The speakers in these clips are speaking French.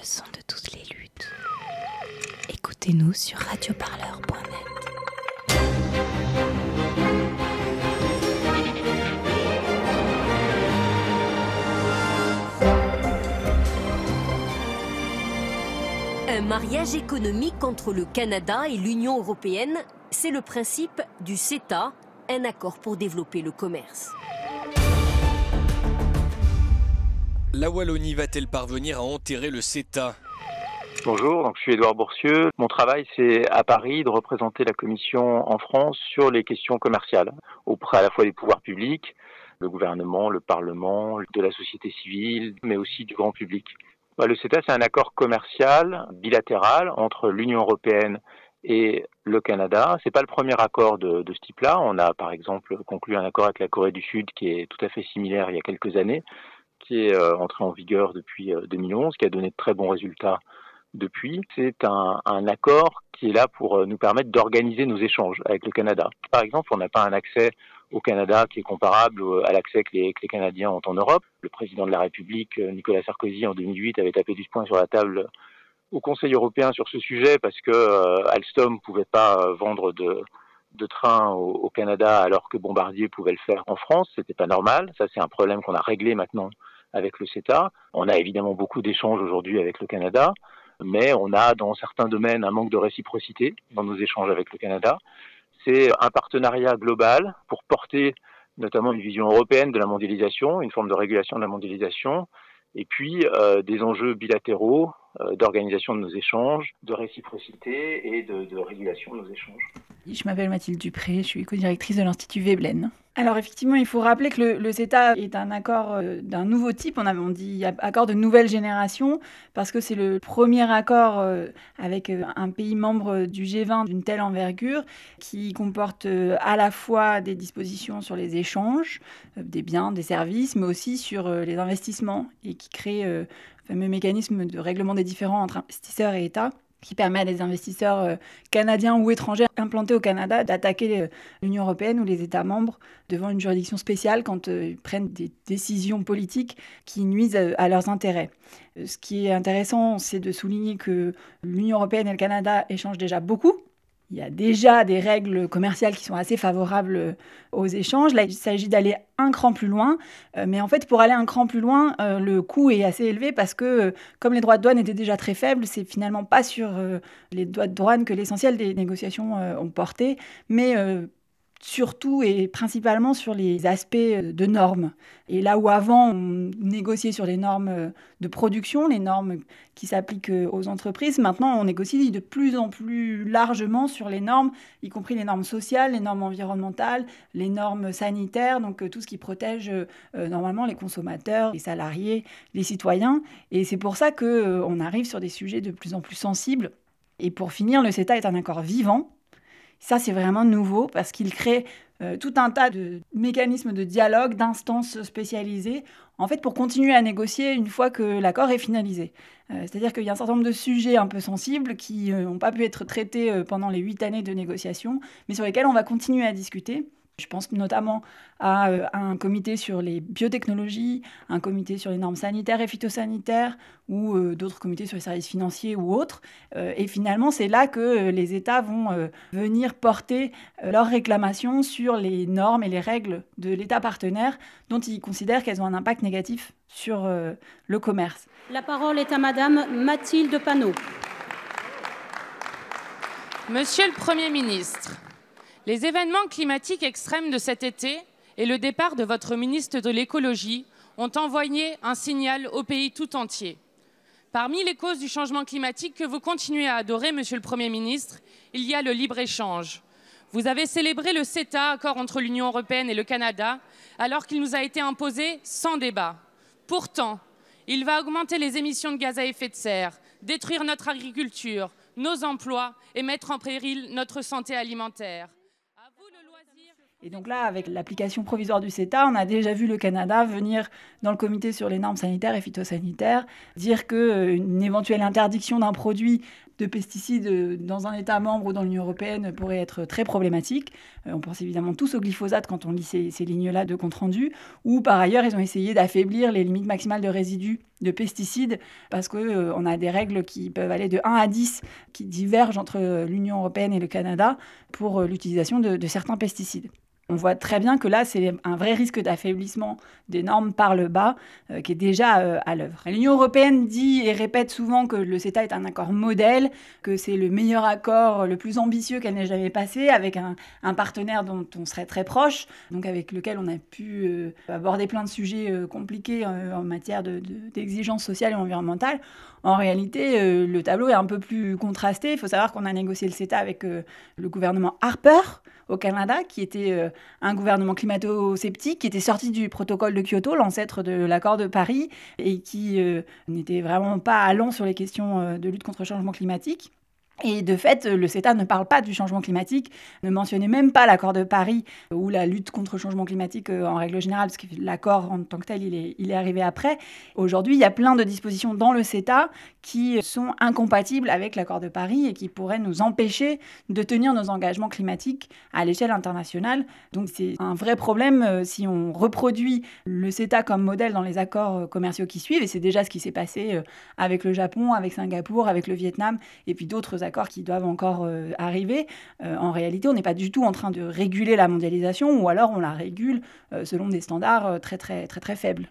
le son de toutes les luttes. Écoutez-nous sur radioparleur.net. Un mariage économique entre le Canada et l'Union européenne, c'est le principe du CETA, un accord pour développer le commerce. La Wallonie va-t-elle parvenir à enterrer le CETA Bonjour, donc je suis Édouard Bourcieux. Mon travail, c'est à Paris de représenter la Commission en France sur les questions commerciales, auprès à la fois des pouvoirs publics, le gouvernement, le Parlement, de la société civile, mais aussi du grand public. Bah, le CETA, c'est un accord commercial bilatéral entre l'Union européenne et le Canada. C'est pas le premier accord de, de ce type-là. On a par exemple conclu un accord avec la Corée du Sud qui est tout à fait similaire il y a quelques années, qui est euh, entré en vigueur depuis euh, 2011, qui a donné de très bons résultats depuis. C'est un, accord qui est là pour euh, nous permettre d'organiser nos échanges avec le Canada. Par exemple, on n'a pas un accès au Canada qui est comparable à l'accès que les, Canadiens ont en Europe. Le président de la République, euh, Nicolas Sarkozy, en 2008, avait tapé du poing sur la table au Conseil européen sur ce sujet parce que euh, Alstom pouvait pas euh, vendre de, de trains au, au, Canada alors que Bombardier pouvait le faire en France. C'était pas normal. Ça, c'est un problème qu'on a réglé maintenant avec le CETA. On a évidemment beaucoup d'échanges aujourd'hui avec le Canada, mais on a dans certains domaines un manque de réciprocité dans nos échanges avec le Canada. C'est un partenariat global pour porter notamment une vision européenne de la mondialisation, une forme de régulation de la mondialisation, et puis euh, des enjeux bilatéraux euh, d'organisation de nos échanges, de réciprocité et de, de régulation de nos échanges. Je m'appelle Mathilde Dupré, je suis co-directrice de l'Institut Veblen. Alors effectivement, il faut rappeler que le, CETA est un accord euh, d'un nouveau type, on, dit accord de nouvelle génération, parce que c'est le premier accord euh, avec euh, un pays membre du G20 d'une telle envergure, qui comporte à la fois des dispositions sur les échanges, des biens, des services, mais aussi sur les investissements, et qui crée le fameux mécanisme de règlement des différends entre investisseurs et États qui permet à des investisseurs euh, canadiens ou étrangers implantés au Canada d'attaquer euh, l'Union européenne ou les États membres devant une juridiction spéciale quand euh, ils prennent des décisions politiques qui nuisent à leurs intérêts. Ce qui est intéressant, c'est de souligner que l'Union européenne et le Canada échangent déjà beaucoup il y a déjà des règles commerciales qui sont assez favorables aux échanges. Là, il s'agit d'aller un cran plus loin. Mais en fait, pour aller un cran plus loin, le coût est assez élevé parce que, comme les droits de douane étaient déjà très faibles, c'est finalement pas sur les droits de douane que l'essentiel des négociations ont porté, mais surtout et principalement sur les aspects de normes. Et là où avant on négociait sur les normes de production, les normes qui s'appliquent aux entreprises, maintenant on négocie de plus en plus largement sur les normes, y compris les normes sociales, les normes environnementales, les normes sanitaires, donc tout ce qui protège euh, normalement les consommateurs, les salariés, les citoyens. Et c'est pour ça qu'on euh, arrive sur des sujets de plus en plus sensibles. Et pour finir, le CETA est un accord vivant ça, c'est vraiment nouveau parce qu'il crée euh, tout un tas de mécanismes de dialogue, d'instances spécialisées, en fait, pour continuer à négocier une fois que l'accord est finalisé. Euh, C'est-à-dire qu'il y a un certain nombre de sujets un peu sensibles qui n'ont euh, pas pu être traités pendant les huit années de négociation, mais sur lesquels on va continuer à discuter. Je pense notamment à, euh, un comité sur les biotechnologies, un comité sur les normes sanitaires et phytosanitaires, ou euh, d'autres comités sur les services financiers ou autres. Euh, et finalement, c'est là que les États vont euh, venir porter leurs réclamations sur les normes et les règles de l'État partenaire dont ils considèrent qu'elles ont un impact négatif sur le commerce. La parole est à Madame Mathilde Panot. Monsieur le Premier ministre, les événements climatiques extrêmes de cet été et le départ de votre ministre de l'écologie ont envoyé un signal au pays tout entier. Parmi les causes du changement climatique que vous continuez à adorer, Monsieur le Premier ministre, il y a le libre-échange. Vous avez célébré le CETA, accord entre l'Union européenne et le Canada, alors qu'il nous a été imposé sans débat. Pourtant, il va augmenter les émissions de gaz à effet de serre, détruire notre agriculture, nos emplois et mettre en péril notre santé alimentaire. Et donc là, avec l'application provisoire du CETA, on a déjà vu le Canada venir dans le comité sur les normes sanitaires et phytosanitaires dire qu'une éventuelle interdiction d'un produit de pesticides dans un État membre ou dans l'Union européenne pourrait être très problématique. on pense évidemment tous au glyphosate quand on lit ces, lignes-là de compte-rendu. Ou par ailleurs, ils ont essayé d'affaiblir les limites maximales de résidus de pesticides parce qu'on a des règles qui peuvent aller de 1 à 10 qui divergent entre l'Union européenne et le Canada pour l'utilisation de certains pesticides on voit très bien que là, c'est un vrai risque d'affaiblissement des normes par le bas euh, qui est déjà euh, à l'œuvre. L'Union européenne dit et répète souvent que le CETA est un accord modèle, que c'est le meilleur accord, le plus ambitieux qu'elle n'ait jamais passé, avec un, partenaire dont on serait très proche, donc avec lequel on a pu euh, aborder plein de sujets compliqués en matière d'exigences sociales et environnementales. En réalité, le tableau est un peu plus contrasté. Il faut savoir qu'on a négocié le CETA avec le gouvernement Harper au Canada, qui était euh, un gouvernement climato-sceptique, qui était sorti du protocole de Kyoto, l'ancêtre de l'accord de Paris, et qui euh, n'était vraiment pas allant sur les questions euh, de lutte contre le changement climatique. Et de fait, le CETA ne parle pas du changement climatique, ne mentionnait même pas l'accord de Paris ou la lutte contre le changement climatique euh, en règle générale, parce que l'accord en tant que tel, il est, est arrivé après. Aujourd'hui, il y a plein de dispositions dans le CETA qui sont incompatibles avec l'accord de Paris et qui pourraient nous empêcher de tenir nos engagements climatiques à l'échelle internationale. Donc c'est un vrai problème euh, si on reproduit le CETA comme modèle dans les accords euh, commerciaux qui suivent, et c'est déjà ce qui s'est passé avec le Japon, avec Singapour, avec le Vietnam, et puis d'autres accords qui doivent encore euh, arriver. Euh, en réalité, on n'est pas du tout en train de réguler la mondialisation, ou alors on la régule euh, selon des standards très très très très faibles.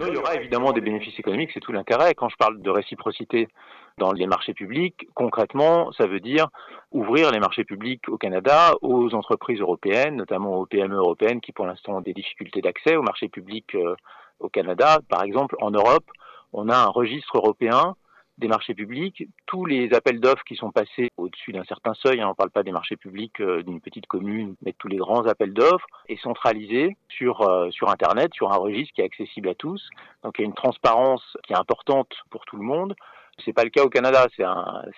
Il y aura évidemment des bénéfices économiques, c'est tout l'intérêt. Quand je parle de réciprocité dans les marchés publics, concrètement, ça veut dire ouvrir les marchés publics au Canada aux entreprises européennes, notamment aux PME européennes qui pour l'instant ont des difficultés d'accès aux marchés publics au Canada. Par exemple, en Europe, on a un registre européen des marchés publics, tous les appels d'offres qui sont passés au-dessus d'un certain seuil, hein, on ne parle pas des marchés publics euh, d'une petite commune, mais tous les grands appels d'offres, est centralisé sur, euh, sur Internet, sur un registre qui est accessible à tous. Donc il y a une transparence qui est importante pour tout le monde. C'est pas le cas au Canada,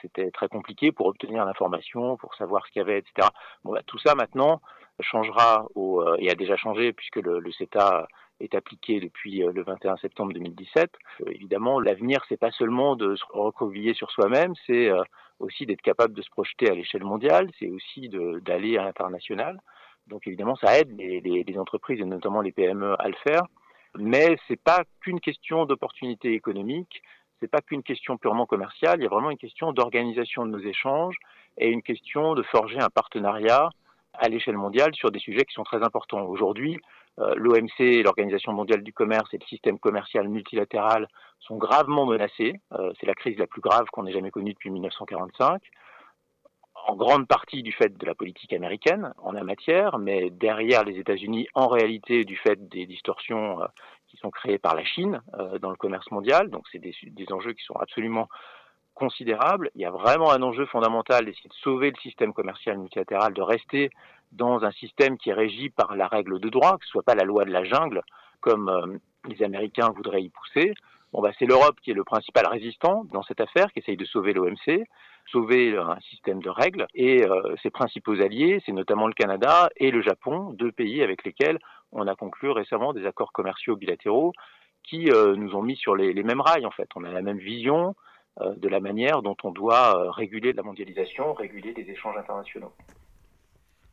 c'était très compliqué pour obtenir l'information, pour savoir ce qu'il y avait, etc. Bah, tout ça maintenant changera au, euh, et a déjà changé puisque le CETA est appliqué depuis euh, le 21 septembre 2017. Euh, évidemment, l'avenir, c'est pas seulement de se recroqueviller sur soi-même, c'est euh, aussi d'être capable de se projeter à l'échelle mondiale, c'est aussi d'aller à l'international. Donc évidemment, ça aide les, les, entreprises et notamment les PME à le faire. Mais c'est pas qu'une question d'opportunité économique, c'est pas qu'une question purement commerciale. Il y a vraiment une question d'organisation de nos échanges et une question de forger un partenariat à l'échelle mondiale sur des sujets qui sont très importants. Aujourd'hui, l'OMC, l'Organisation mondiale du commerce et le système commercial multilatéral sont gravement menacés. Euh, c'est la crise la plus grave qu'on ait jamais connue depuis 1945 en grande partie du fait de la politique américaine en la matière, mais derrière les États-Unis, en réalité, du fait des distorsions euh, qui sont créées par la Chine dans le commerce mondial. Donc, c'est des, des, enjeux qui sont absolument considérables. Il y a vraiment un enjeu fondamental d'essayer de sauver le système commercial multilatéral, de rester dans un système qui est régi par la règle de droit, que ce soit pas la loi de la jungle, comme euh, les Américains voudraient y pousser. Bon, bah, c'est l'Europe qui est le principal résistant dans cette affaire, qui essaye de sauver l'OMC, sauver un système de règles. Et euh, ses principaux alliés, c'est notamment le Canada et le Japon, deux pays avec lesquels on a conclu récemment des accords commerciaux bilatéraux qui euh, nous ont mis sur les, les, mêmes rails, en fait. On a la même vision de la manière dont on doit réguler la mondialisation, réguler les échanges internationaux.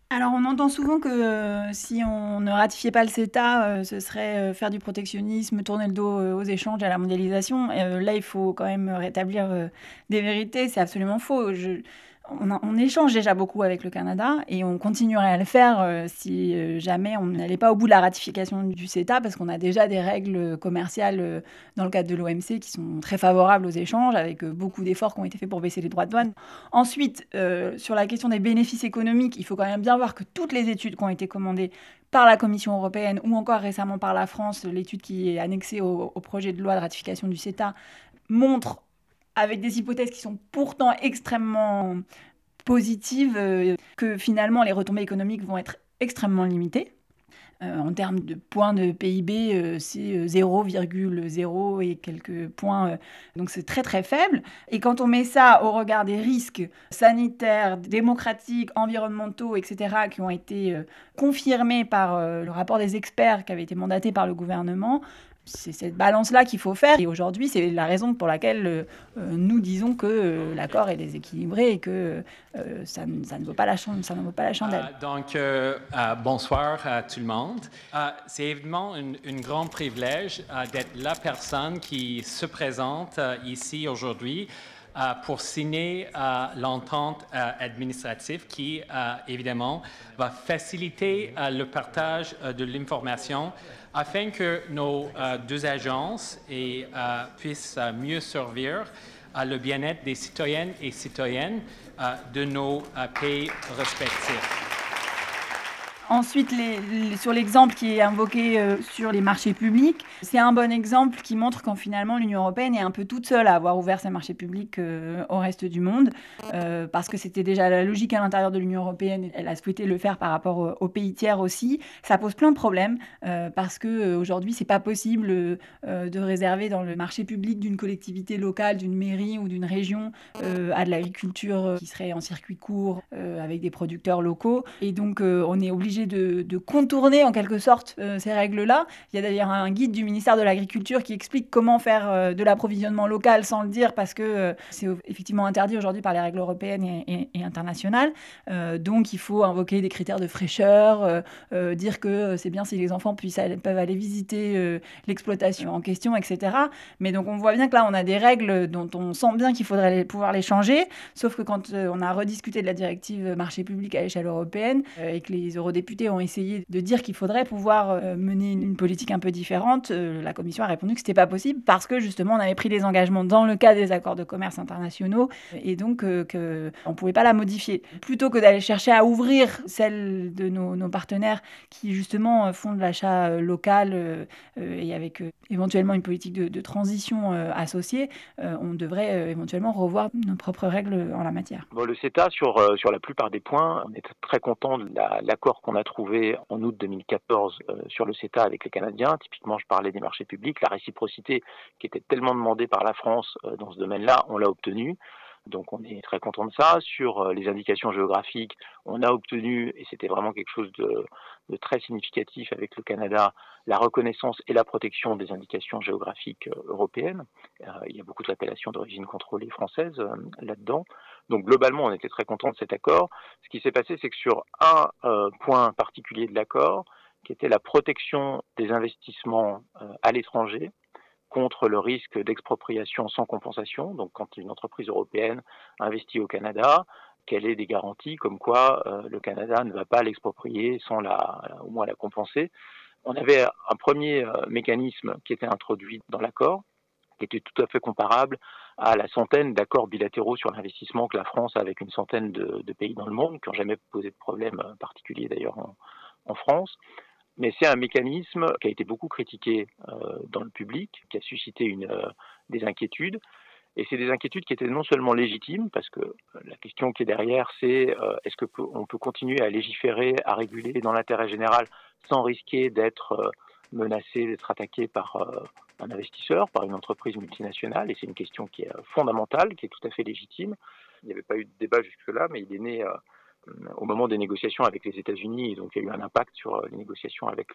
Alors on entend souvent que euh, si on ne ratifiait pas le CETA, euh, ce serait euh, faire du protectionnisme, tourner le dos aux échanges à la mondialisation. là, il faut quand même rétablir des vérités. C'est absolument faux on, échange déjà beaucoup avec le Canada et on continuerait à le faire euh, si euh, jamais on n'allait pas au bout de la ratification du CETA parce qu'on a déjà des règles commerciales euh, dans le cadre de l'OMC qui sont très favorables aux échanges avec beaucoup d'efforts qui ont été faits pour baisser les droits de douane. Ensuite, sur la question des bénéfices économiques, il faut quand même bien voir que toutes les études qui ont été commandées par la Commission européenne ou encore récemment par la France, l'étude qui est annexée au projet de loi de ratification du CETA, montrent avec des hypothèses qui sont pourtant extrêmement positives, euh, que finalement les retombées économiques vont être extrêmement limitées. Euh, en termes de points de PIB, euh, c'est 0,0 et quelques points, donc c'est très très faible. Et quand on met ça au regard des risques sanitaires, démocratiques, environnementaux, etc., qui ont été confirmés par le rapport des experts qui avait été mandaté par le gouvernement, C'est cette balance-là qu'il faut faire. Et aujourd'hui, c'est la raison pour laquelle euh, nous disons que euh, l'accord est déséquilibré et que euh, ça, ne ça ne vaut pas la chandelle. donc, bonsoir à tout le monde. c'est évidemment un grand privilège d'être la personne qui se présente ici aujourd'hui pour signer l'entente administrative qui, évidemment, va faciliter le partage de l'information afin que nos euh, deux agences euh, puissent euh, mieux servir le bien-être des citoyennes et citoyennes de nos pays respectifs. Ensuite, sur l'exemple qui est invoqué euh, sur les marchés publics, c'est un bon exemple qui montre qu'en finalement l'Union européenne est un peu toute seule à avoir ouvert ses marchés publics euh, au reste du monde, euh, parce que c'était déjà la logique à l'intérieur de l'Union européenne. Elle a souhaité le faire par rapport aux, pays tiers aussi. Ça pose plein de problèmes parce que aujourd'hui c'est pas possible de réserver dans le marché public d'une collectivité locale, d'une mairie ou d'une région à de l'agriculture qui serait en circuit court avec des producteurs locaux. Et donc on est obligé de, contourner en quelque sorte euh, ces règles-là. Il y a d'ailleurs un guide du ministère de l'Agriculture qui explique comment faire euh, de l'approvisionnement local sans le dire parce que euh, c'est effectivement interdit aujourd'hui par les règles européennes et, internationales. donc il faut invoquer des critères de fraîcheur, dire que c'est bien si les enfants puissent peuvent aller visiter l'exploitation en question, etc. Mais donc on voit bien que là on a des règles dont on sent bien qu'il faudrait pouvoir les changer, sauf que quand on a rediscuté de la directive marché public à l'échelle européenne et que les eurodéputés députés ont essayé de dire qu'il faudrait pouvoir euh, mener une politique un peu différente, euh, la Commission a répondu que ce n'était pas possible parce que justement on avait pris des engagements dans le cas des accords de commerce internationaux et donc euh, qu'on ne pouvait pas la modifier. Plutôt que d'aller chercher à ouvrir celle de nos, partenaires qui justement font de l'achat local et avec éventuellement une politique de, transition associée, on devrait éventuellement revoir nos propres règles en la matière. Le CETA, sur, sur la plupart des points, on est très content de l'accord qu'on a trouvé en août 2014 euh, sur le CETA avec les Canadiens. Typiquement, je parlais des marchés publics. La réciprocité qui était tellement demandée par la France euh, dans ce domaine-là, on l'a obtenue. Donc on est très content de ça. Sur euh, les indications géographiques, on a obtenu, et c'était vraiment quelque chose de, très significatif avec le Canada, la reconnaissance et la protection des indications géographiques européennes. il y a beaucoup d'appellations d'origine contrôlée française là-dedans. Donc globalement, on était très content de cet accord. Ce qui s'est passé, c'est que sur un euh, point particulier de l'accord, qui était la protection des investissements euh, à l'étranger contre le risque d'expropriation sans compensation. Donc quand une entreprise européenne investit au Canada, qu'elle ait des garanties comme quoi euh, le Canada ne va pas l'exproprier sans au moins la compenser. On avait un premier mécanisme qui était introduit dans l'accord, qui était tout à fait comparable à la centaine d'accords bilatéraux sur l'investissement que la France a avec une centaine de, pays dans le monde, qui n'ont jamais posé de problème particulier d'ailleurs en, France. Mais c'est un mécanisme qui a été beaucoup critiqué euh, dans le public, qui a suscité euh, des inquiétudes. Et c'est des inquiétudes qui étaient non seulement légitimes, parce que la question qui est derrière, c'est euh, est-ce qu'on peut continuer à légiférer, à réguler dans l'intérêt général sans risquer d'être menacé, d'être attaqué par un investisseur, par une entreprise multinationale, et c'est une question qui est euh, fondamentale, qui est tout à fait légitime. Il n'y avait pas eu de débat jusque-là, mais il est né euh, au moment des négociations avec les États-Unis, donc il y a eu un impact sur euh, les négociations avec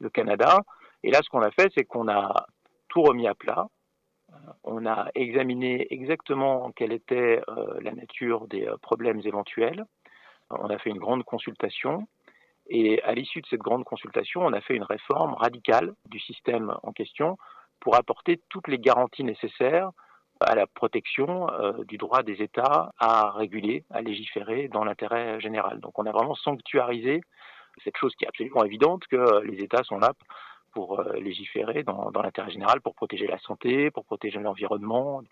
le Canada. Et là, ce qu'on a fait, c'est qu'on a tout remis à plat. On a examiné exactement quelle était la nature des problèmes éventuels. On a fait une grande consultation. Et à l'issue de cette grande consultation, on a fait une réforme radicale du système en question pour apporter toutes les garanties nécessaires à la protection euh, du droit des États à réguler, à légiférer dans l'intérêt général. Donc on a vraiment sanctuarisé cette chose qui est absolument évidente que les États sont là pour euh, légiférer dans l'intérêt général, pour protéger la santé, pour protéger l'environnement,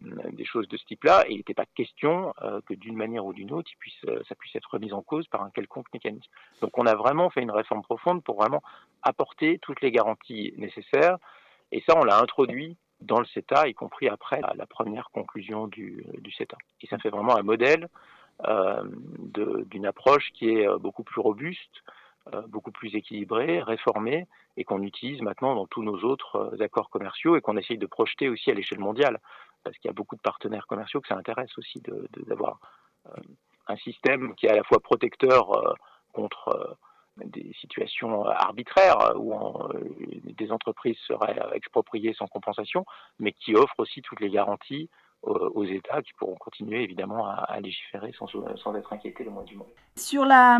des choses de ce type-là, et il n'était pas question euh, que d'une manière ou d'une autre, euh, ça puisse être remis en cause par un quelconque mécanisme. Donc on a vraiment fait une réforme profonde pour vraiment apporter toutes les garanties nécessaires, et ça on l'a introduit dans le CETA, y compris après la, première conclusion du, CETA. Et ça fait vraiment un modèle euh, d'une approche qui est beaucoup plus robuste, beaucoup plus équilibrée, réformée, et qu'on utilise maintenant dans tous nos autres accords commerciaux et qu'on essaye de projeter aussi à l'échelle mondiale. Parce qu'il y a beaucoup de partenaires commerciaux que ça intéresse aussi d'avoir euh, un système qui est à la fois protecteur euh, contre des situations arbitraires où des entreprises seraient expropriées sans compensation, mais qui offrent aussi toutes les garanties aux États qui pourront continuer évidemment à, légiférer sans, sans, être inquiétés le moins du monde. Sur la,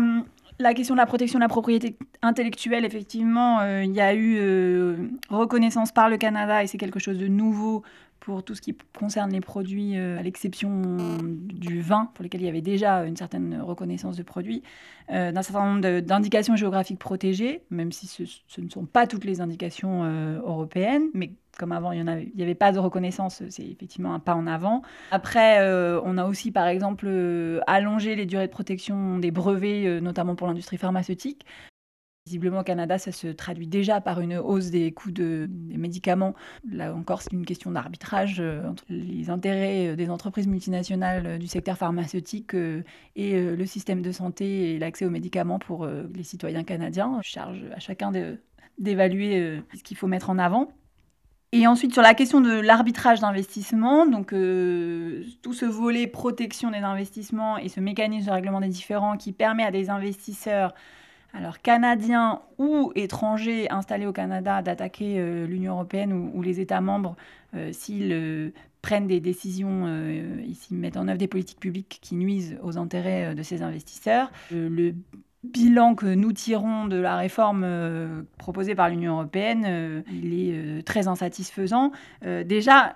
la question de la protection de la propriété intellectuelle, effectivement, euh, il y a eu euh, reconnaissance par le Canada et c'est quelque chose de nouveau pour tout ce qui concerne les produits, euh, à l'exception du vin, pour lesquels il y avait déjà une certaine reconnaissance de produits, d'un certain nombre d'indications géographiques protégées, même si ce, ne sont pas toutes les indications européennes, mais comme avant, il n'y avait, pas de reconnaissance, c'est effectivement un pas en avant. Après, euh, on a aussi, par exemple, euh, allongé les durées de protection des brevets, euh, notamment pour l'industrie pharmaceutique. Visiblement, au Canada, ça se traduit déjà par une hausse des coûts de, des médicaments. Là encore, c'est une question d'arbitrage entre les intérêts des entreprises multinationales du secteur pharmaceutique et le système de santé et l'accès aux médicaments pour les citoyens canadiens. Je charge à chacun d'évaluer ce qu'il faut mettre en avant. Et ensuite, sur la question de l'arbitrage d'investissement, donc euh, tout ce volet protection des investissements et ce mécanisme de règlement des différends qui permet à des investisseurs, alors canadiens ou étrangers installés au Canada, d'attaquer euh, l'Union européenne ou, les États membres euh, s'ils prennent des décisions, s'ils mettent en œuvre des politiques publiques qui nuisent aux intérêts de ces investisseurs. le bilan que nous tirons de la réforme euh, proposée par l'Union européenne, euh, il est euh, très insatisfaisant. déjà,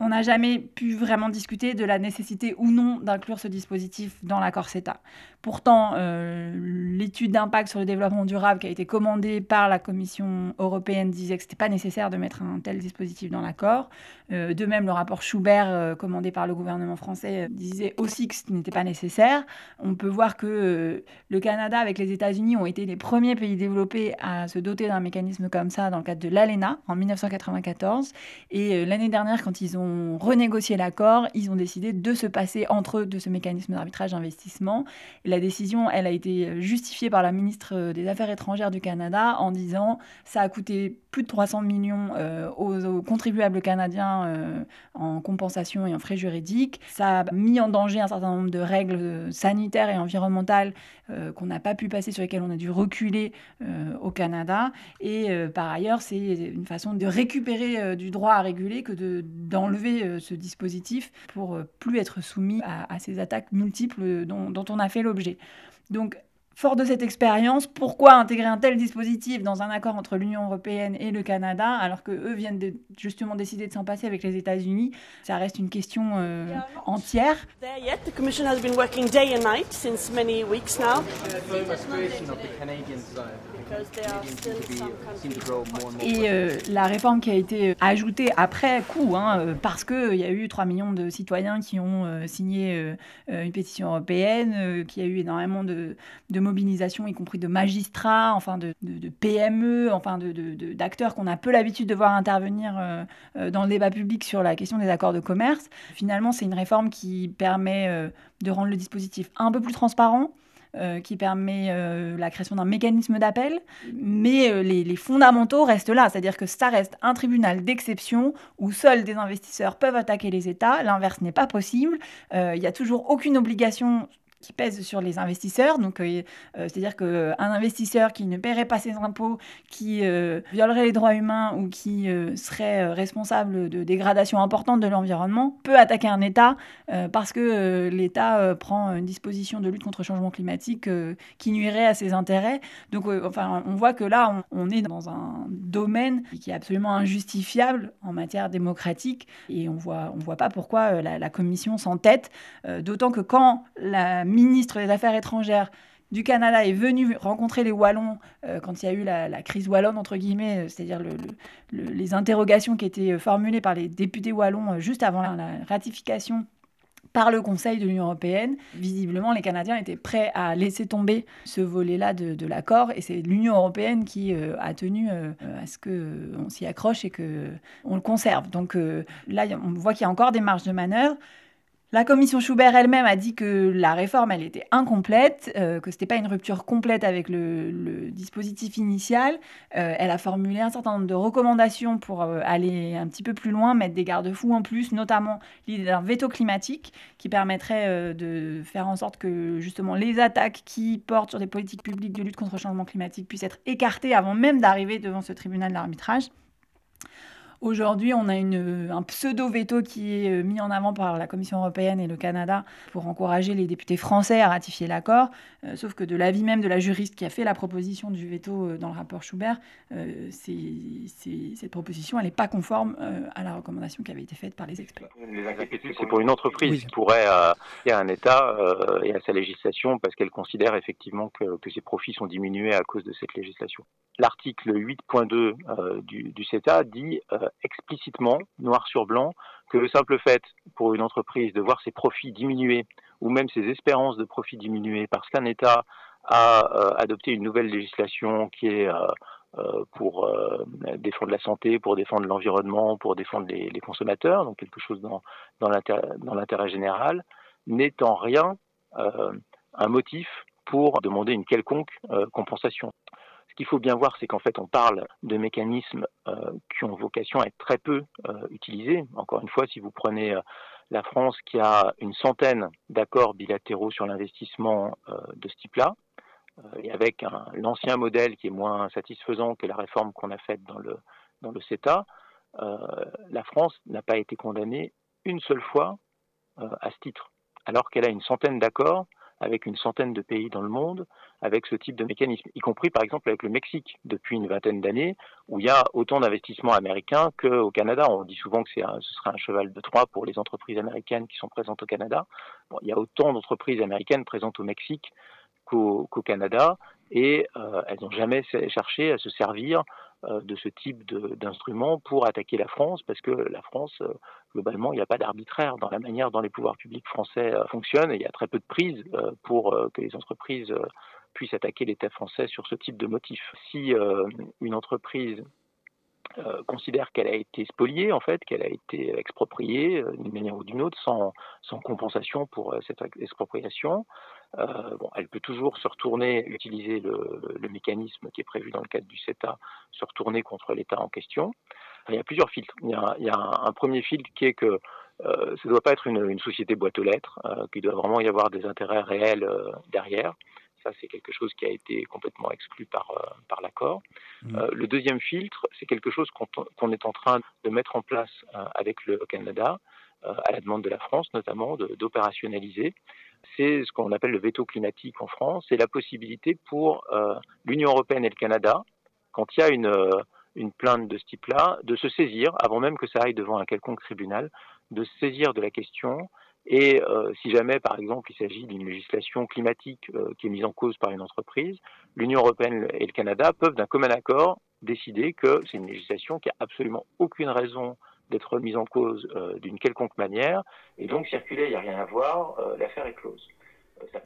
on n'a jamais pu vraiment discuter de la nécessité ou non d'inclure ce dispositif dans l'accord CETA. Pourtant, euh, l'étude d'impact sur le développement durable qui a été commandée par la Commission européenne disait que ce n'était pas nécessaire de mettre un tel dispositif dans l'accord. Euh, de même, le rapport Schubert, euh, commandé par le gouvernement français, disait aussi que ce n'était pas nécessaire. On peut voir que le Canada, avec les États-Unis, ont été les premiers pays développés à se doter d'un mécanisme comme ça dans le cadre de l'ALENA en 1994. Et l'année dernière, quand ils ont renégocié l'accord, ils ont décidé de se passer entre eux de ce mécanisme d'arbitrage d'investissement la décision, elle a été justifiée par la ministre des Affaires étrangères du Canada en disant ça a coûté plus de 300 millions euh, aux, contribuables canadiens euh, en compensation et en frais juridiques. Ça a mis en danger un certain nombre de règles sanitaires et environnementales euh, qu'on n'a pas pu passer, sur lesquelles on a dû reculer au Canada. Et par ailleurs, c'est une façon de récupérer du droit à réguler que d'enlever ce dispositif pour plus être soumis à, ces attaques multiples dont, dont on a fait l'objet. Donc Fort de cette expérience, pourquoi intégrer un tel dispositif dans un accord entre l'Union européenne et le Canada, alors que eux viennent de, justement décider de s'en passer avec les États-Unis? Ça reste une question euh, entière. Et euh, la réforme qui a été ajoutée après coup, hein, euh, parce qu'il y a eu 3 millions de citoyens qui ont signé une pétition européenne, qui a eu énormément de, de mobilisation, y compris de magistrats, enfin de, PME, enfin d'acteurs qu'on a peu l'habitude de voir intervenir euh, euh, dans le débat public sur la question des accords de commerce. Finalement, c'est une réforme qui permet euh, de rendre le dispositif un peu plus transparent. Qui permet la création d'un mécanisme d'appel, mais les, les, fondamentaux restent là, c'est-à-dire que ça reste un tribunal d'exception où seuls des investisseurs peuvent attaquer les États, l'inverse n'est pas possible, il n'y a toujours aucune obligation qui pèse sur les investisseurs. Donc, euh, euh, c'est-à-dire qu'un investisseur qui ne paierait pas ses impôts, qui euh, violerait les droits humains ou qui serait responsable de dégradation importante de l'environnement peut attaquer un État parce que l'État prend une disposition de lutte contre le changement climatique qui nuirait à ses intérêts. Donc, enfin, on voit que là, on, est dans un domaine qui est absolument injustifiable en matière démocratique et on voit, on voit pas pourquoi la, la Commission s'entête, d'autant que quand la ministre des Affaires étrangères du Canada est venu rencontrer les Wallons euh, quand il y a eu la, crise wallonne, entre guillemets, euh, c'est-à-dire les interrogations qui étaient euh, formulées par les députés wallons juste avant la, ratification par le Conseil de l'Union européenne. Visiblement, les Canadiens étaient prêts à laisser tomber ce volet-là de, l'accord, et c'est l'Union européenne qui a tenu à ce qu'on s'y accroche et qu'on le conserve. Donc là, on voit qu'il y a encore des marges de manœuvre. La commission Schubert elle-même a dit que la réforme, elle était incomplète, euh, que ce n'était pas une rupture complète avec le, dispositif initial. Euh, elle a formulé un certain nombre de recommandations pour euh, aller un petit peu plus loin, mettre des garde-fous en plus, notamment l'idée d'un veto climatique qui permettrait de faire en sorte que justement les attaques qui portent sur des politiques publiques de lutte contre le changement climatique puissent être écartées avant même d'arriver devant ce tribunal d'arbitrage. Aujourd'hui, on a une, un pseudo-veto qui est euh, mis en avant par la Commission européenne et le Canada pour encourager les députés français à ratifier l'accord. Euh, sauf que de l'avis même de la juriste qui a fait la proposition du veto euh, dans le rapport Schubert, cette proposition n'est pas conforme à la recommandation qui avait été faite par les experts. C'est pour une entreprise qui pourrait à un État et à sa législation parce qu'elle considère effectivement que, que, ses profits sont diminués à cause de cette législation. L'article 8.2 du, du CETA dit explicitement, noir sur blanc, que le simple fait pour une entreprise de voir ses profits diminuer ou même ses espérances de profits diminuer parce qu'un État a euh, adopté une nouvelle législation qui est euh, euh, pour défendre la santé, pour défendre l'environnement, pour défendre les, consommateurs, donc quelque chose dans, dans l'intérêt général, n'est en rien un motif pour demander une quelconque compensation qu'il faut bien voir, c'est qu'en fait, on parle de mécanismes euh, qui ont vocation à être très peu euh, utilisés. Encore une fois, si vous prenez euh, la France qui a une centaine d'accords bilatéraux sur l'investissement de ce type-là, et avec l'ancien modèle qui est moins satisfaisant que la réforme qu'on a faite dans le, dans le CETA, la France n'a pas été condamnée une seule fois à ce titre, alors qu'elle a une centaine d'accords avec une centaine de pays dans le monde avec ce type de mécanisme, y compris par exemple avec le Mexique depuis une vingtaine d'années, où il y a autant d'investissements américains qu'au Canada. On dit souvent que ce serait un cheval de Troie pour les entreprises américaines qui sont présentes au Canada. il y a autant d'entreprises américaines présentes au Mexique qu'au Canada, et euh, elles n'ont jamais cherché à se servir de ce type d'instrument pour attaquer la France, parce que la France, euh, globalement, il n'y a pas d'arbitraire dans la manière dont les pouvoirs publics français euh, fonctionnent, et il y a très peu de prise pour que les entreprises puissent attaquer l'État français sur ce type de motif. Si une entreprise considère qu'elle a été spoliée, en fait, qu'elle a été expropriée d'une manière ou d'une autre, sans compensation pour cette expropriation, euh, bon, elle peut toujours se retourner, utiliser le, le, mécanisme qui est prévu dans le cadre du CETA, se retourner contre l'État en question. Il y a plusieurs filtres. Il y a, il y a un, premier filtre qui est que euh, ça ne doit pas être une, une, société boîte aux lettres, euh, qu'il doit vraiment y avoir des intérêts réels euh, derrière. Ça, c'est quelque chose qui a été complètement exclu par, par l'accord. Mmh. le deuxième filtre, c'est quelque chose qu'on est en train de mettre en place avec le Canada, à la demande de la France notamment, d'opérationnaliser c'est ce qu'on appelle le veto climatique en France, c'est la possibilité pour euh, l'Union européenne et le Canada, quand il y a une, euh, une plainte de ce type-là, de se saisir, avant même que ça aille devant un quelconque tribunal, de se saisir de la question. Et euh, si jamais, par exemple, il s'agit d'une législation climatique qui est mise en cause par une entreprise, l'Union européenne et le Canada peuvent d'un commun accord décider que c'est une législation qui a absolument aucune raison d'être mise en cause euh, d'une quelconque manière. Et donc circuler, il n'y a rien à voir, euh, l'affaire est close. Euh,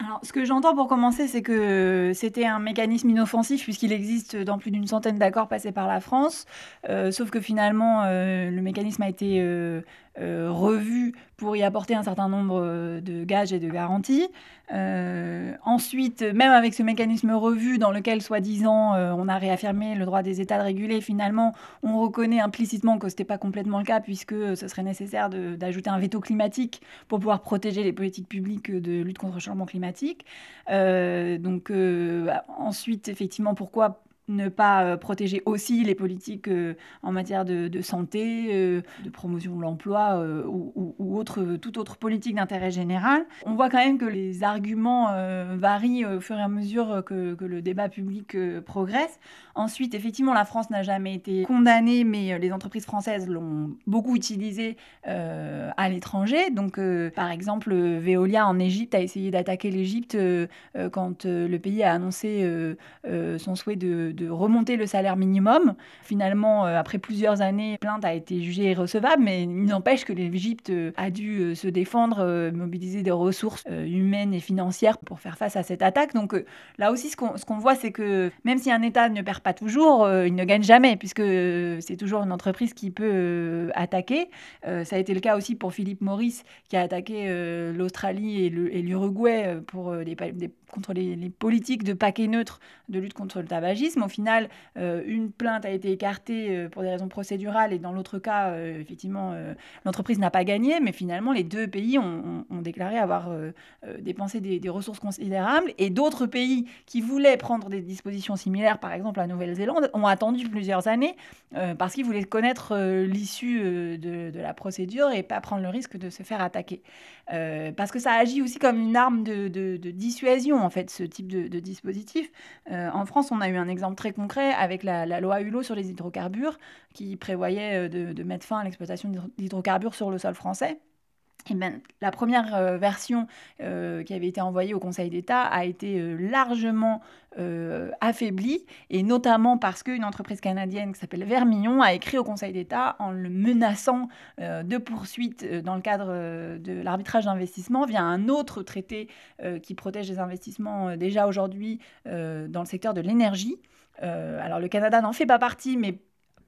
Alors, ce que j'entends pour commencer, c'est que c'était un mécanisme inoffensif puisqu'il existe dans plus d'une centaine d'accords passés par la France, sauf que finalement, le mécanisme a été revu pour y apporter un certain nombre euh, de gages et de garanties. Euh, ensuite, même avec ce mécanisme revu dans lequel, soi-disant, on a réaffirmé le droit des États de réguler, finalement, on reconnaît implicitement que ce n'était pas complètement le cas, puisque ce serait nécessaire d'ajouter un veto climatique pour pouvoir protéger les politiques publiques de lutte contre le changement climatique. donc, ensuite, effectivement, pourquoi ne pas euh, protéger aussi les politiques euh, en matière de, santé, euh, de promotion de l'emploi ou, toute autre politique d'intérêt général. On voit quand même que les arguments varient au fur et à mesure que, le débat public progresse. Ensuite, effectivement, la France n'a jamais été condamnée, mais les entreprises françaises l'ont beaucoup utilisé à l'étranger. Donc, par exemple, Veolia en Égypte a essayé d'attaquer l'Égypte quand le pays a annoncé son souhait de remonter le salaire minimum. Finalement, après plusieurs années, la plainte a été jugée irrecevable, mais il n'empêche que l'Égypte a dû se défendre, mobiliser des ressources humaines et financières pour faire face à cette attaque. Donc là aussi, ce qu'on voit, c'est que même si un État ne perd pas toujours, il ne gagne jamais, puisque c'est toujours une entreprise qui peut attaquer. ça a été le cas aussi pour Philippe Maurice, qui a attaqué l'Australie et l'Uruguay pour des, contre les, politiques de paquet neutre de lutte contre le tabagisme. Au final, euh, une plainte a été écartée euh, pour des raisons procédurales et dans l'autre cas, euh, effectivement, l'entreprise n'a pas gagné, mais finalement, les deux pays ont, déclaré avoir dépensé des, ressources considérables et d'autres pays qui voulaient prendre des dispositions similaires, par exemple la Nouvelle-Zélande, ont attendu plusieurs années parce qu'ils voulaient connaître l'issue de, de, la procédure et pas prendre le risque de se faire attaquer. parce que ça agit aussi comme une arme de, dissuasion en fait ce type de, dispositif. Euh, en France, on a eu un exemple très concret avec la, loi Hulot sur les hydrocarbures qui prévoyait euh, de, mettre fin à l'exploitation d'hydrocarbures sur le sol français. Et ben, la première euh, version qui avait été envoyée au Conseil d'État a été largement affaiblie, et notamment parce qu'une entreprise canadienne qui s'appelle Vermillon a écrit au Conseil d'État en le menaçant de poursuites dans le cadre de l'arbitrage d'investissement via un autre traité qui protège les investissements déjà aujourd'hui dans le secteur de l'énergie. alors le Canada n'en fait pas partie, mais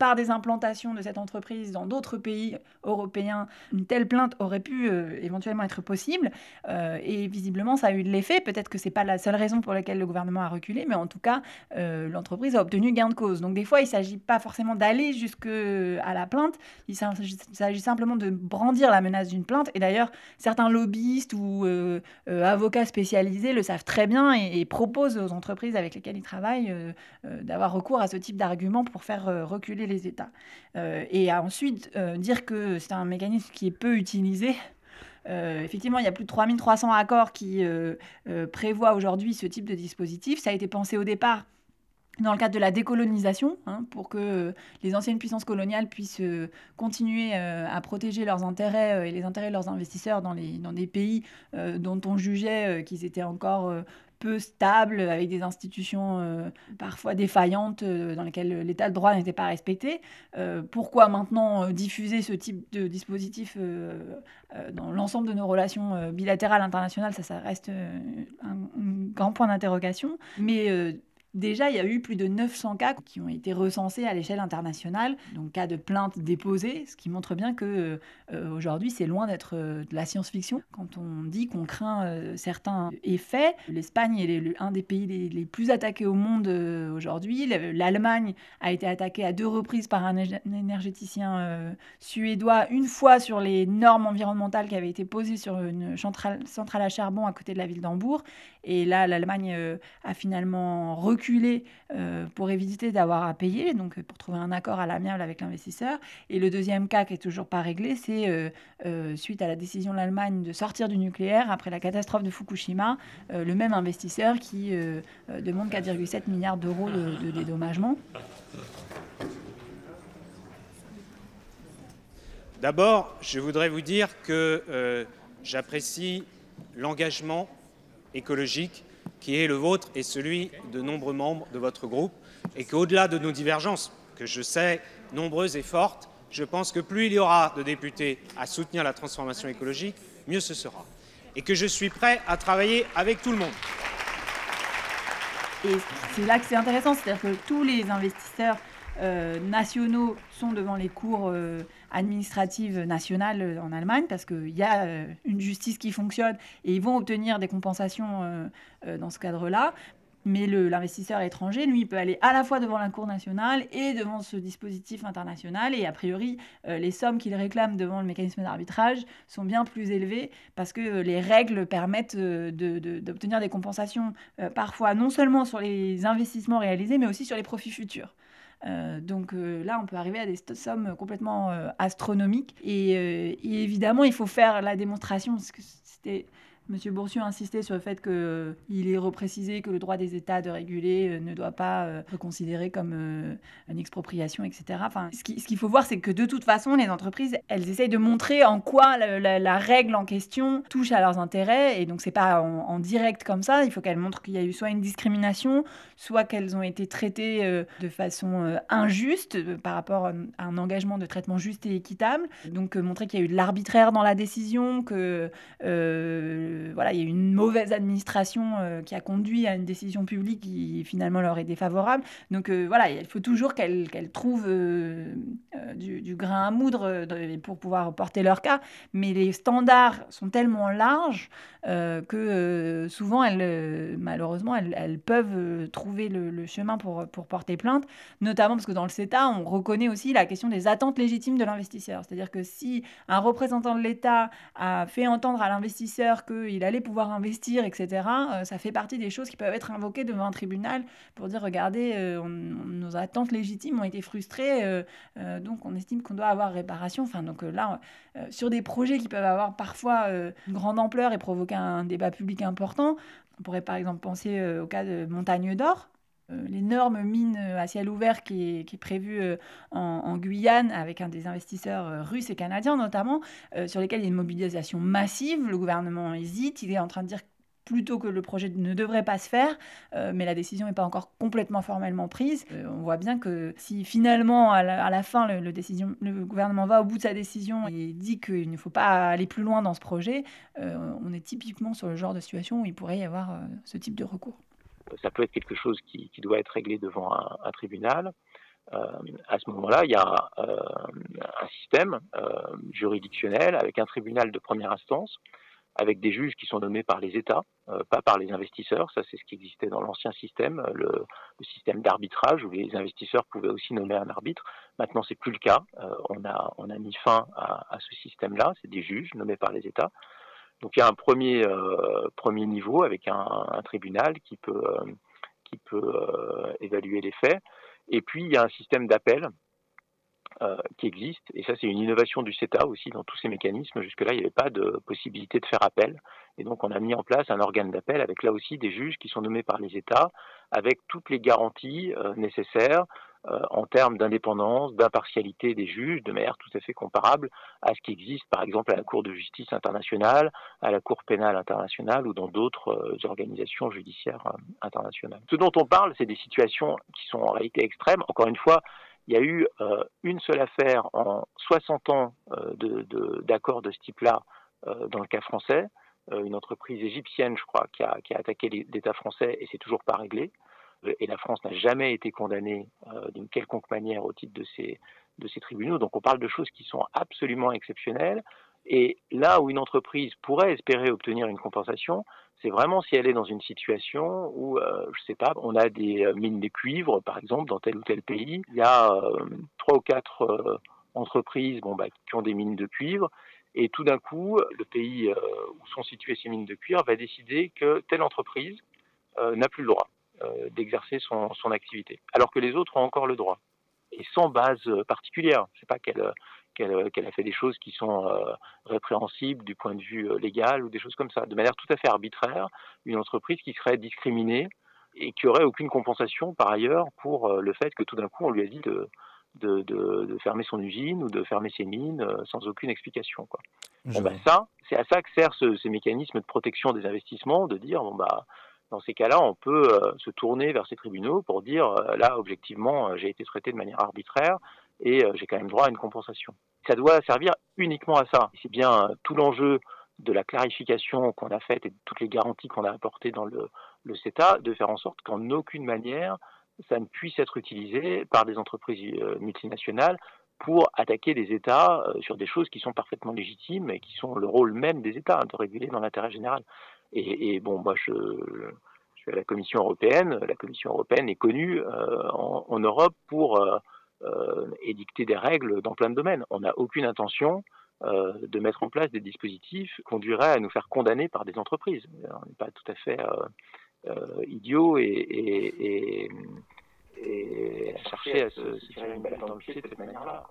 par des implantations de cette entreprise dans d'autres pays européens, une telle plainte aurait pu euh, éventuellement être possible. Euh, et visiblement, ça a eu de l'effet. Peut-être que ce n'est pas la seule raison pour laquelle le gouvernement a reculé, mais en tout cas, euh, l'entreprise a obtenu gain de cause. Donc des fois, il ne s'agit pas forcément d'aller jusqu'à la plainte, il s'agit simplement de brandir la menace d'une plainte. Et d'ailleurs, certains lobbyistes ou avocats spécialisés le savent très bien et, et, proposent aux entreprises avec lesquelles ils travaillent d'avoir recours à ce type d'argument pour faire reculer Euh, et ensuite, euh, dire que c'est un mécanisme qui est peu utilisé. Euh, effectivement, il y a plus de 3300 accords qui prévoient aujourd'hui ce type de dispositif. Ça a été pensé au départ dans le cadre de la décolonisation, hein, pour que les anciennes puissances coloniales puissent continuer à protéger leurs intérêts et les intérêts de leurs investisseurs dans, les, dans des pays dont on jugeait qu'ils étaient encore peu stable, avec des institutions euh, parfois défaillantes euh, dans lesquelles l'état de droit n'était pas respecté. Euh, pourquoi maintenant diffuser ce type de dispositif dans l'ensemble de nos relations bilatérales internationales? Ça, ça reste un, un grand point d'interrogation. Mais Déjà, il y a eu plus de 900 cas qui ont été recensés à l'échelle internationale, donc cas de plaintes déposées, ce qui montre bien que euh, aujourd'hui, c'est loin d'être euh, de la science-fiction. Quand on dit qu'on craint euh, certains effets, l'Espagne est un des pays les, plus attaqués au monde aujourd'hui. L'Allemagne a été attaquée à deux reprises par un énergéticien suédois, une fois sur les normes environnementales qui avaient été posées sur une centrale, centrale à charbon à côté de la ville d'Hambourg. Et là, l'Allemagne a finalement reculé euh, pour éviter d'avoir à payer, donc euh, pour trouver un accord à l'amiable avec l'investisseur. Et le deuxième cas qui est toujours pas réglé, c'est euh, suite à la décision de l'Allemagne de sortir du nucléaire après la catastrophe de Fukushima, le même investisseur qui demande 4,7 milliards d'euros de, de dédommagement. D'abord, je voudrais vous dire que j'apprécie l'engagement écologique qui est le vôtre et celui de nombreux membres de votre groupe, et qu'au-delà de nos divergences, que je sais nombreuses et fortes, je pense que plus il y aura de députés à soutenir la transformation écologique, mieux ce sera. Et que je suis prêt à travailler avec tout le monde. Et c'est là que c'est intéressant, c'est-à-dire que tous les investisseurs euh, nationaux sont devant les cours euh, administratives nationales euh, en Allemagne parce qu'il y a une justice qui fonctionne et ils vont obtenir des compensations dans ce cadre-là. Mais l'investisseur étranger, lui, peut aller à la fois devant la Cour nationale et devant ce dispositif international. Et a priori, les sommes qu'il réclame devant le mécanisme d'arbitrage sont bien plus élevées parce que les règles permettent d'obtenir des compensations parfois non seulement sur les investissements réalisés, mais aussi sur les profits futurs. Euh, donc euh, là, on peut arriver à des sommes complètement euh, astronomiques. Et, évidemment, il faut faire la démonstration, parce que c'était Monsieur Boursieu a insisté sur le fait qu'il est reprécisé que le droit des États de réguler ne doit pas être considéré comme une expropriation, etc. Enfin, ce qu'il faut voir, c'est que de toute façon, les entreprises, elles essayent de montrer en quoi la, règle en question touche à leurs intérêts, et donc c'est pas en, direct comme ça. Il faut qu'elles montrent qu'il y a eu soit une discrimination, soit qu'elles ont été traitées de façon injuste par rapport à un engagement de traitement juste et équitable. Donc montrer qu'il y a eu de l'arbitraire dans la décision, que euh, voilà, il y a une mauvaise administration euh, qui a conduit à une décision publique qui finalement leur est défavorable. Donc euh, voilà, il faut toujours qu'elles trouvent du, du, grain à moudre pour pouvoir porter leur cas. Mais les standards sont tellement larges que souvent, elles, malheureusement, elles, peuvent trouver le, chemin pour, pour porter plainte, notamment parce que dans le CETA, on reconnaît aussi la question des attentes légitimes de l'investisseur. C'est-à-dire que si un représentant de l'État a fait entendre à l'investisseur qu'il allait pouvoir investir, etc., euh, ça fait partie des choses qui peuvent être invoquées devant un tribunal pour dire, regardez, euh, nos attentes légitimes ont été frustrées, euh, donc on estime qu'on doit avoir réparation. Enfin, donc là, sur des projets qui peuvent avoir parfois une grande ampleur et provoquer un débat public important, on pourrait par exemple penser au cas de Montagne d'Or, l'énorme mine à ciel ouvert qui est, qui prévue euh, en, Guyane avec un des investisseurs euh, russes et canadiens notamment, sur lesquels il y a une mobilisation massive. Le gouvernement hésite, il est en train de dire plutôt que le projet ne devrait pas se faire, mais la décision n'est pas encore complètement formellement prise. on voit bien que si finalement, à la, fin, le, gouvernement va au bout de sa décision et dit qu'il ne faut pas aller plus loin dans ce projet, on est typiquement sur le genre de situation où il pourrait y avoir ce type de recours ça peut être quelque chose qui, doit être réglé devant un, tribunal. Euh, à ce moment-là, il y a euh, un système euh, juridictionnel avec un tribunal de première instance, avec des juges qui sont nommés par les États, pas par les investisseurs. Ça, c'est ce qui existait dans l'ancien système, le, système d'arbitrage où les investisseurs pouvaient aussi nommer un arbitre. Maintenant, c'est plus le cas. on a on a mis fin à, à ce système-là. C'est des juges nommés par les États. Donc il y a un premier, euh, premier niveau avec un, un tribunal qui peut, euh, qui peut euh, évaluer les faits. Et puis il y a un système d'appel qui existe, et ça c'est une innovation du CETA aussi dans tous ces mécanismes. Jusque-là, il n'y avait pas de possibilité de faire appel, et donc on a mis en place un organe d'appel avec là aussi des juges qui sont nommés par les États, avec toutes les garanties nécessaires euh, en termes d'indépendance, d'impartialité des juges, de manière tout à fait comparable à ce qui existe par exemple à la Cour de justice internationale, à la Cour pénale internationale ou dans d'autres euh, organisations judiciaires euh, internationales. Ce dont on parle, c'est des situations qui sont en réalité extrêmes. Encore une fois, il y a eu une seule affaire en 60 ans d'accords de, ce type-là dans le cas français. une entreprise égyptienne, je crois, qui a, qui a attaqué l'État français et c'est toujours pas réglé et la France n'a jamais été condamnée euh, d'une quelconque manière au titre de ces, de ces tribunaux. Donc on parle de choses qui sont absolument exceptionnelles. Et là où une entreprise pourrait espérer obtenir une compensation, c'est vraiment si elle est dans une situation où, euh, je sais pas, on a des euh, mines de cuivre, par exemple, dans tel ou tel pays. Il y a trois ou quatre entreprises bon, bah, qui ont des mines de cuivre. Et tout d'un coup, le pays où sont situées ces mines de cuivre va décider que telle entreprise n'a plus le droit. Euh, d'exercer son, son, activité, alors que les autres ont encore le droit, et sans base particulière. Je sais pas qu'elle qu'elle a fait des choses qui sont euh, répréhensibles du point de vue euh, légal ou des choses comme ça, de manière tout à fait arbitraire, une entreprise qui serait discriminée et qui aurait aucune compensation par ailleurs pour le fait que tout d'un coup on lui a dit de, de, de, fermer son usine ou de fermer ses mines sans aucune explication. Quoi. Bon, ben, ça, c'est à ça que servent ces mécanismes de protection des investissements, de dire bon bah dans ces cas-là, on peut euh, se tourner vers ces tribunaux pour dire euh, là, objectivement, euh, j'ai été traité de manière arbitraire et j'ai quand même droit à une compensation. Ça doit servir uniquement à ça. C'est bien tout l'enjeu de la clarification qu'on a faite et de toutes les garanties qu'on a apportées dans le, CETA, de faire en sorte qu'en aucune manière ça ne puisse être utilisé par des entreprises multinationales pour attaquer des États sur des choses qui sont parfaitement légitimes et qui sont le rôle même des États, hein, de réguler dans l'intérêt général. Et, et, bon, moi, je, je, suis à la Commission européenne. La Commission européenne est connue euh, en, en, Europe pour euh, euh, édicter des règles dans plein de domaines. On n'a aucune intention euh, de mettre en place des dispositifs qui conduiraient à nous faire condamner par des entreprises. On n'est pas tout à fait euh, euh, idiot et, et, et, et, à chercher à se, se tirer une balle dans le pied de cette manière-là.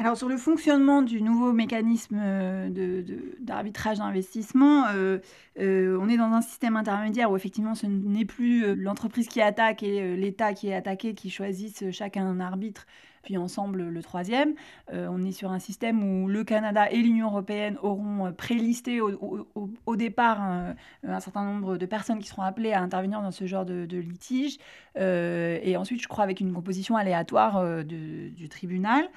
Alors sur le fonctionnement du nouveau mécanisme d'arbitrage d'investissement, on est dans un système intermédiaire où effectivement ce n'est plus l'entreprise qui attaque et l'État qui est attaqué qui choisissent chacun un arbitre puis ensemble le troisième. Euh, on est sur un système où le Canada et l'Union européenne auront euh, prélisté au, au, départ un, certain nombre de personnes qui seront appelées à intervenir dans ce genre de, litige. Euh, et ensuite, je crois, avec une composition aléatoire du tribunal.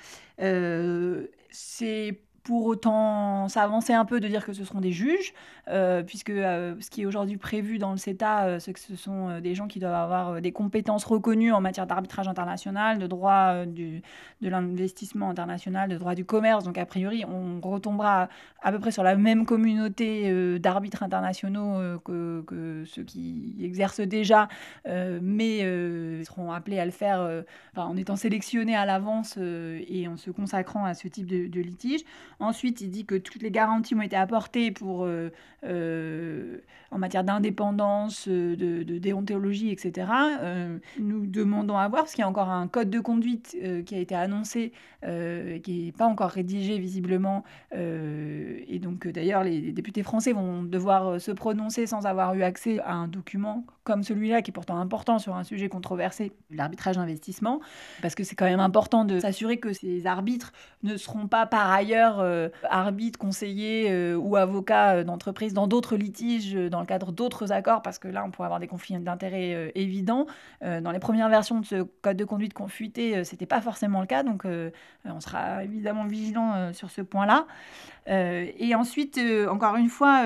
c'est pour autant s'avancer un peu de dire que ce seront des juges, euh, puisque euh, ce qui est aujourd'hui prévu dans le CETA, euh, c'est que ce sont des gens qui doivent avoir des compétences reconnues en matière d'arbitrage international, de droit du, de l'investissement international, de droit du commerce. Donc a priori, on retombera à, peu près sur la même communauté d'arbitres internationaux que, ceux qui exercent déjà, mais seront appelés à le faire en étant sélectionnés à l'avance et en se consacrant à ce type de litige. Ensuite, il dit que toutes les garanties ont été apportées pour, euh, euh, en matière d'indépendance, euh, de, déontologie, etc. nous demandons à voir, parce qu'il y a encore un code de conduite qui a été annoncé, qui n'est pas encore rédigé visiblement. et donc, d'ailleurs, les, députés français vont devoir se prononcer sans avoir eu accès à un document comme celui-là, qui est pourtant important sur un sujet controversé, l'arbitrage d'investissement, parce que c'est quand même important de s'assurer que ces arbitres ne seront pas par ailleurs euh, arbitres, conseillers euh, ou avocats euh, d'entreprise dans d'autres litiges, dans le cadre d'autres accords, parce que là, on pourrait avoir des conflits d'intérêts évidents. dans les premières versions de ce code de conduite qu'on fuitait, c'était pas forcément le cas, donc on sera évidemment vigilant sur ce point-là. et ensuite, encore une fois,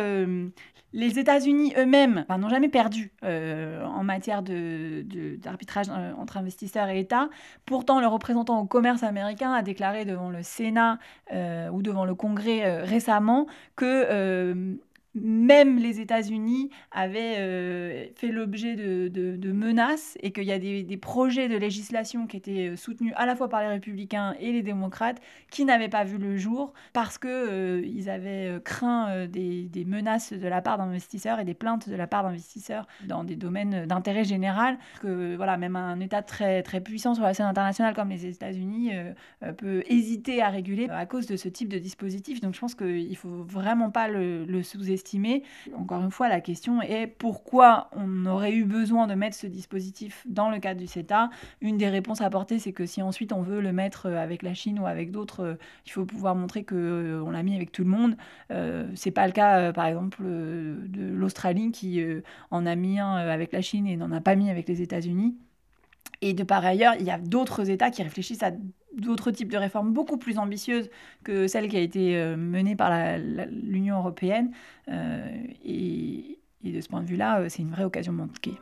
les États-Unis eux-mêmes n'ont jamais perdu euh, en matière d'arbitrage de, euh, entre investisseurs et États. Pourtant, le représentant au commerce américain a déclaré devant le Sénat euh, ou devant le Congrès récemment que même les États-Unis avaient euh, fait l'objet de, menaces et qu'il y a des, projets de législation qui étaient euh, soutenus à la fois par les républicains et les démocrates qui n'avaient pas vu le jour parce qu'ils euh, avaient craint des, menaces de la part d'investisseurs et des plaintes de la part d'investisseurs dans des domaines d'intérêt général. Que voilà, même un État très, très puissant sur la scène internationale comme les États-Unis peut hésiter à réguler à cause de ce type de dispositif. Donc je pense qu'il ne faut vraiment pas le, le sous-estimer encore une fois, la question est pourquoi on aurait eu besoin de mettre ce dispositif dans le cadre du CETA Une des réponses à apporter, c'est que si ensuite on veut le mettre euh, avec la Chine ou avec d'autres, euh, il faut pouvoir montrer qu'on euh, l'a mis avec tout le monde. Euh, c'est pas le cas, par exemple, de l'Australie qui en a mis un avec la Chine et n'en a pas mis avec les États-Unis. Et de par ailleurs, il y a d'autres États qui réfléchissent à d'autres types de réformes beaucoup plus ambitieuses que celle qui a été euh, menée par l'Union européenne. Euh, et, de ce point de vue-là, euh, c'est une vraie occasion manquée.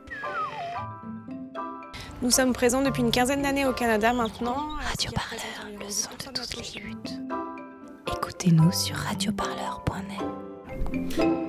Nous sommes présents depuis une quinzaine d'années au Canada maintenant. Radio Parleur, le son de toutes les luttes. Écoutez-nous sur radioparleur.net.